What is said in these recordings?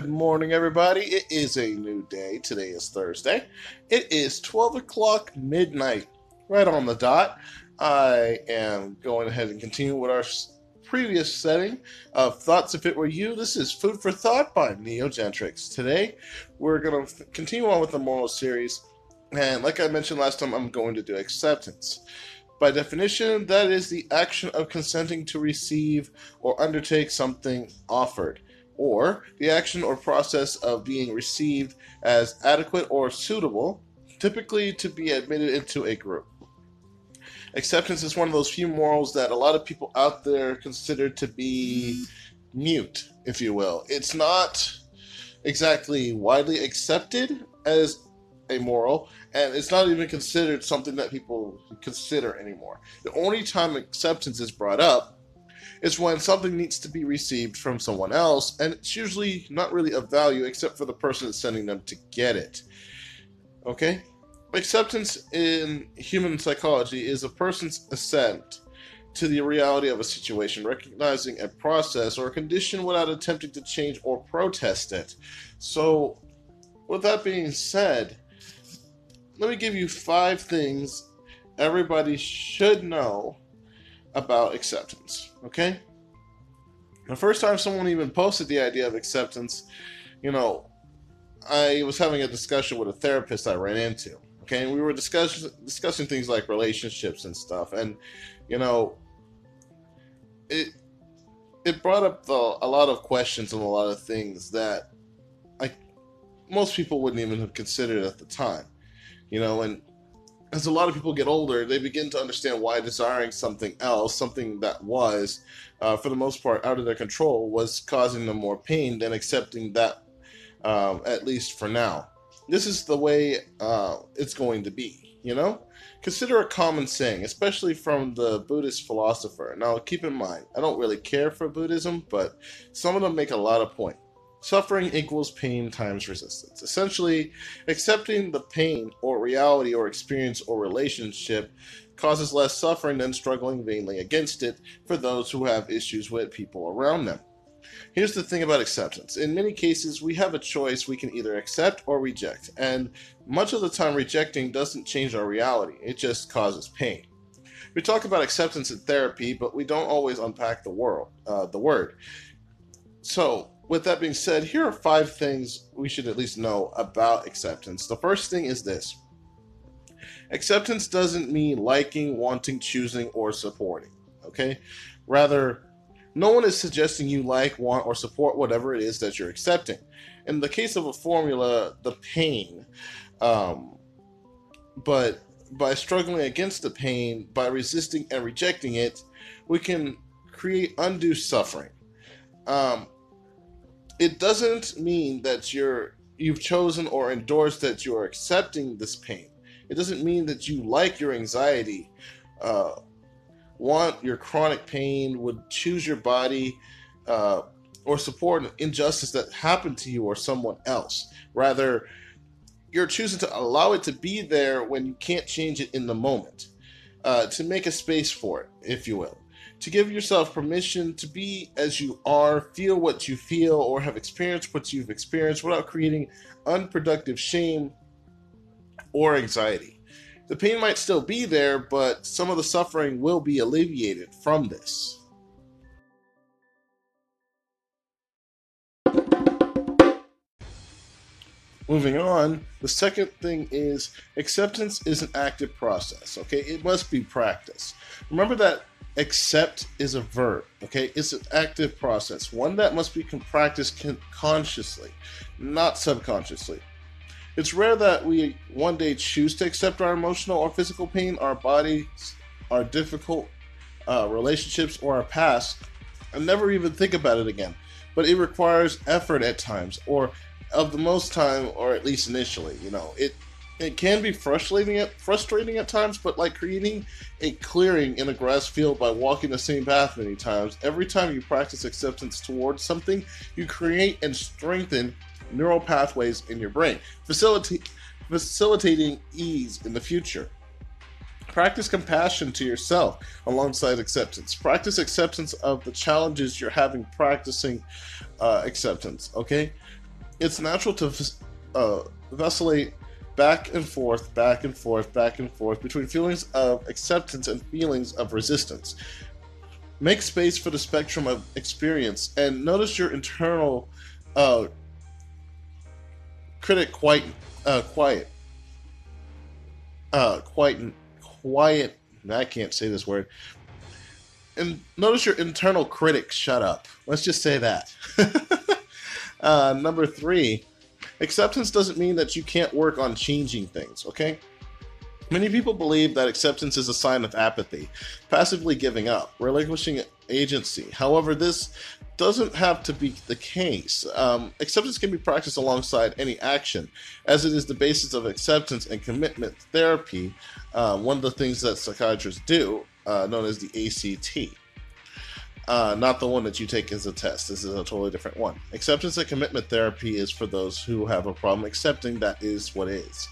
Good morning, everybody. It is a new day. Today is Thursday. It is 12 o'clock midnight, right on the dot. I am going ahead and continue with our previous setting of Thoughts If It Were You. This is Food for Thought by Neogentrix. Today, we're going to continue on with the moral series. And like I mentioned last time, I'm going to do acceptance. By definition, that is the action of consenting to receive or undertake something offered or the action or process of being received as adequate or suitable, typically to be admitted into a group. Acceptance is one of those few morals that a lot of people out there consider to be mute, if you will. It's not exactly widely accepted as a moral, and it's not even considered something that people consider anymore. The only time acceptance is brought up is when something needs to be received from someone else, and it's usually not really of value except for the person that's sending them to get it. Okay? Acceptance in human psychology is a person's assent to the reality of a situation, recognizing a process or a condition without attempting to change or protest it. So, with that being said, let me give you five things everybody should know about acceptance. Okay? The first time someone even posted the idea of acceptance, you know, I was having a discussion with a therapist I ran into. Okay, and we were discuss- discussing things like relationships and stuff, and you know, it it brought up the, a lot of questions and a lot of things that I most people wouldn't even have considered at the time. You know, and as a lot of people get older, they begin to understand why desiring something else, something that was, uh, for the most part, out of their control, was causing them more pain than accepting that, um, at least for now. This is the way uh, it's going to be, you know? Consider a common saying, especially from the Buddhist philosopher. Now, keep in mind, I don't really care for Buddhism, but some of them make a lot of point. Suffering equals pain times resistance. Essentially, accepting the pain or reality or experience or relationship causes less suffering than struggling vainly against it for those who have issues with people around them. Here's the thing about acceptance. In many cases, we have a choice we can either accept or reject, and much of the time, rejecting doesn't change our reality, it just causes pain. We talk about acceptance in therapy, but we don't always unpack the world, uh, the word. So, with that being said, here are five things we should at least know about acceptance. The first thing is this acceptance doesn't mean liking, wanting, choosing, or supporting. Okay? Rather, no one is suggesting you like, want, or support whatever it is that you're accepting. In the case of a formula, the pain, um, but by struggling against the pain, by resisting and rejecting it, we can create undue suffering. Um, it doesn't mean that you're you've chosen or endorsed that you are accepting this pain. It doesn't mean that you like your anxiety, uh, want your chronic pain, would choose your body, uh, or support an injustice that happened to you or someone else. Rather, you're choosing to allow it to be there when you can't change it in the moment, uh, to make a space for it, if you will to give yourself permission to be as you are, feel what you feel, or have experienced what you've experienced without creating unproductive shame or anxiety. The pain might still be there, but some of the suffering will be alleviated from this. Moving on, the second thing is acceptance is an active process, okay? It must be practiced. Remember that accept is a verb okay? It's an active process one that must be practiced consciously not subconsciously. It's rare that we one day choose to accept our emotional or physical pain our bodies our difficult uh, relationships or our past and never even think about it again. But it requires effort at times or of the most time or at least initially you know? It it can be frustrating at frustrating at times, but like creating a clearing in a grass field by walking the same path many times, every time you practice acceptance towards something, you create and strengthen neural pathways in your brain, facilitate, facilitating ease in the future. Practice compassion to yourself alongside acceptance. Practice acceptance of the challenges you're having practicing uh, acceptance, okay? it's natural to uh, vacillate back and forth, back and forth, back and forth between feelings of acceptance and feelings of resistance. Make space for the spectrum of experience and notice your internal uh, critic quite uh, quiet. Uh, quite quiet. I can't say this word. And notice your internal critic shut up. Let's just say that. uh, number three, acceptance doesn't mean that you can't work on changing things, okay? Many people believe that acceptance is a sign of apathy, passively giving up, relinquishing agency. However, this doesn't have to be the case. Um, acceptance can be practiced alongside any action, as it is the basis of acceptance and commitment therapy, uh, one of the things that psychiatrists do, uh, known as the ACT. Uh, not the one that you take as a test. This is a totally different one. Acceptance and commitment therapy is for those who have a problem accepting that is what is.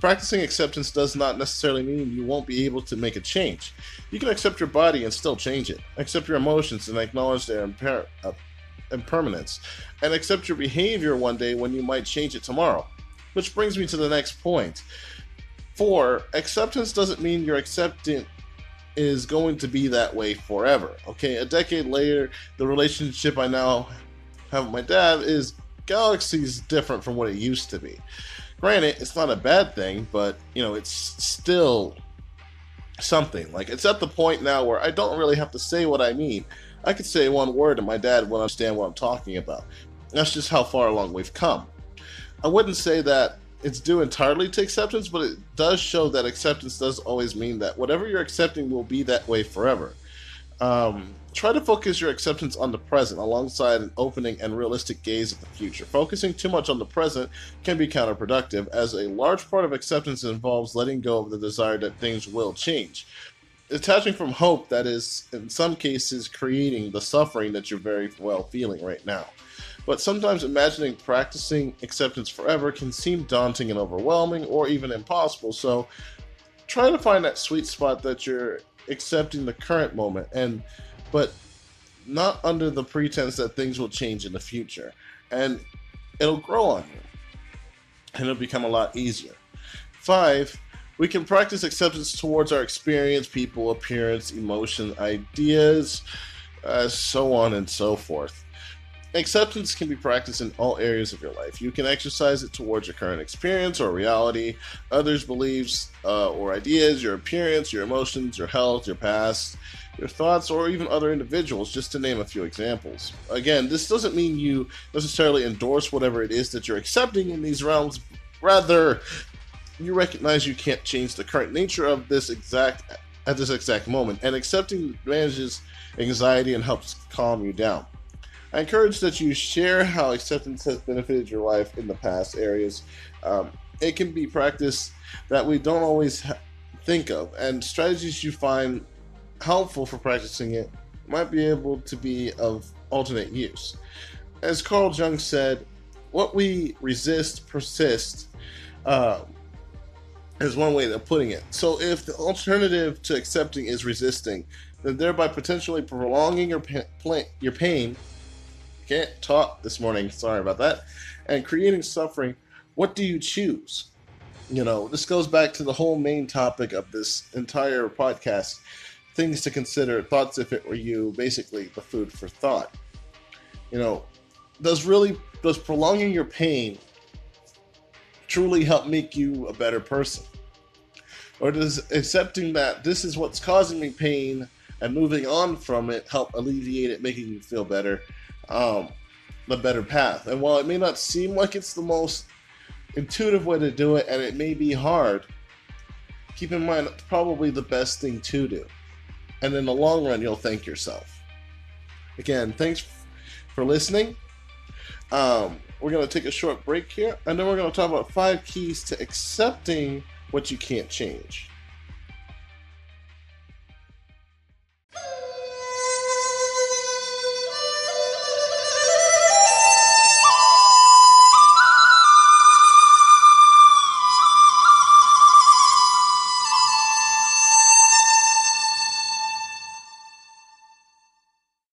Practicing acceptance does not necessarily mean you won't be able to make a change. You can accept your body and still change it, accept your emotions and acknowledge their imper- uh, impermanence, and accept your behavior one day when you might change it tomorrow. Which brings me to the next point. Four, acceptance doesn't mean you're accepting is going to be that way forever. Okay, a decade later, the relationship I now have with my dad is galaxies different from what it used to be. Granted, it's not a bad thing, but you know, it's still something. Like it's at the point now where I don't really have to say what I mean. I could say one word and my dad will understand what I'm talking about. That's just how far along we've come. I wouldn't say that it's due entirely to acceptance, but it does show that acceptance does always mean that whatever you're accepting will be that way forever. Um, try to focus your acceptance on the present alongside an opening and realistic gaze at the future. Focusing too much on the present can be counterproductive, as a large part of acceptance involves letting go of the desire that things will change. Detaching from hope that is, in some cases, creating the suffering that you're very well feeling right now. But sometimes imagining practicing acceptance forever can seem daunting and overwhelming or even impossible. So try to find that sweet spot that you're accepting the current moment and but not under the pretense that things will change in the future. And it'll grow on you. And it'll become a lot easier. Five, we can practice acceptance towards our experience, people, appearance, emotion, ideas, uh, so on and so forth. Acceptance can be practiced in all areas of your life. You can exercise it towards your current experience or reality, others' beliefs uh, or ideas, your appearance, your emotions, your health, your past, your thoughts, or even other individuals, just to name a few examples. Again, this doesn't mean you necessarily endorse whatever it is that you're accepting in these realms. Rather, you recognize you can't change the current nature of this exact at this exact moment, and accepting manages anxiety and helps calm you down. I encourage that you share how acceptance has benefited your life in the past areas. Um, it can be practice that we don't always ha- think of, and strategies you find helpful for practicing it might be able to be of alternate use. As Carl Jung said, what we resist persists. Uh, is one way of putting it. So, if the alternative to accepting is resisting, then thereby potentially prolonging your, pa- your pain can't talk this morning. Sorry about that. And creating suffering. What do you choose? You know, this goes back to the whole main topic of this entire podcast things to consider, thoughts if it were you, basically the food for thought. You know, does really, does prolonging your pain truly help make you a better person? Or does accepting that this is what's causing me pain and moving on from it help alleviate it, making you feel better? Um, the better path. And while it may not seem like it's the most intuitive way to do it, and it may be hard, keep in mind it's probably the best thing to do. And in the long run, you'll thank yourself. Again, thanks for listening. Um, we're going to take a short break here, and then we're going to talk about five keys to accepting what you can't change.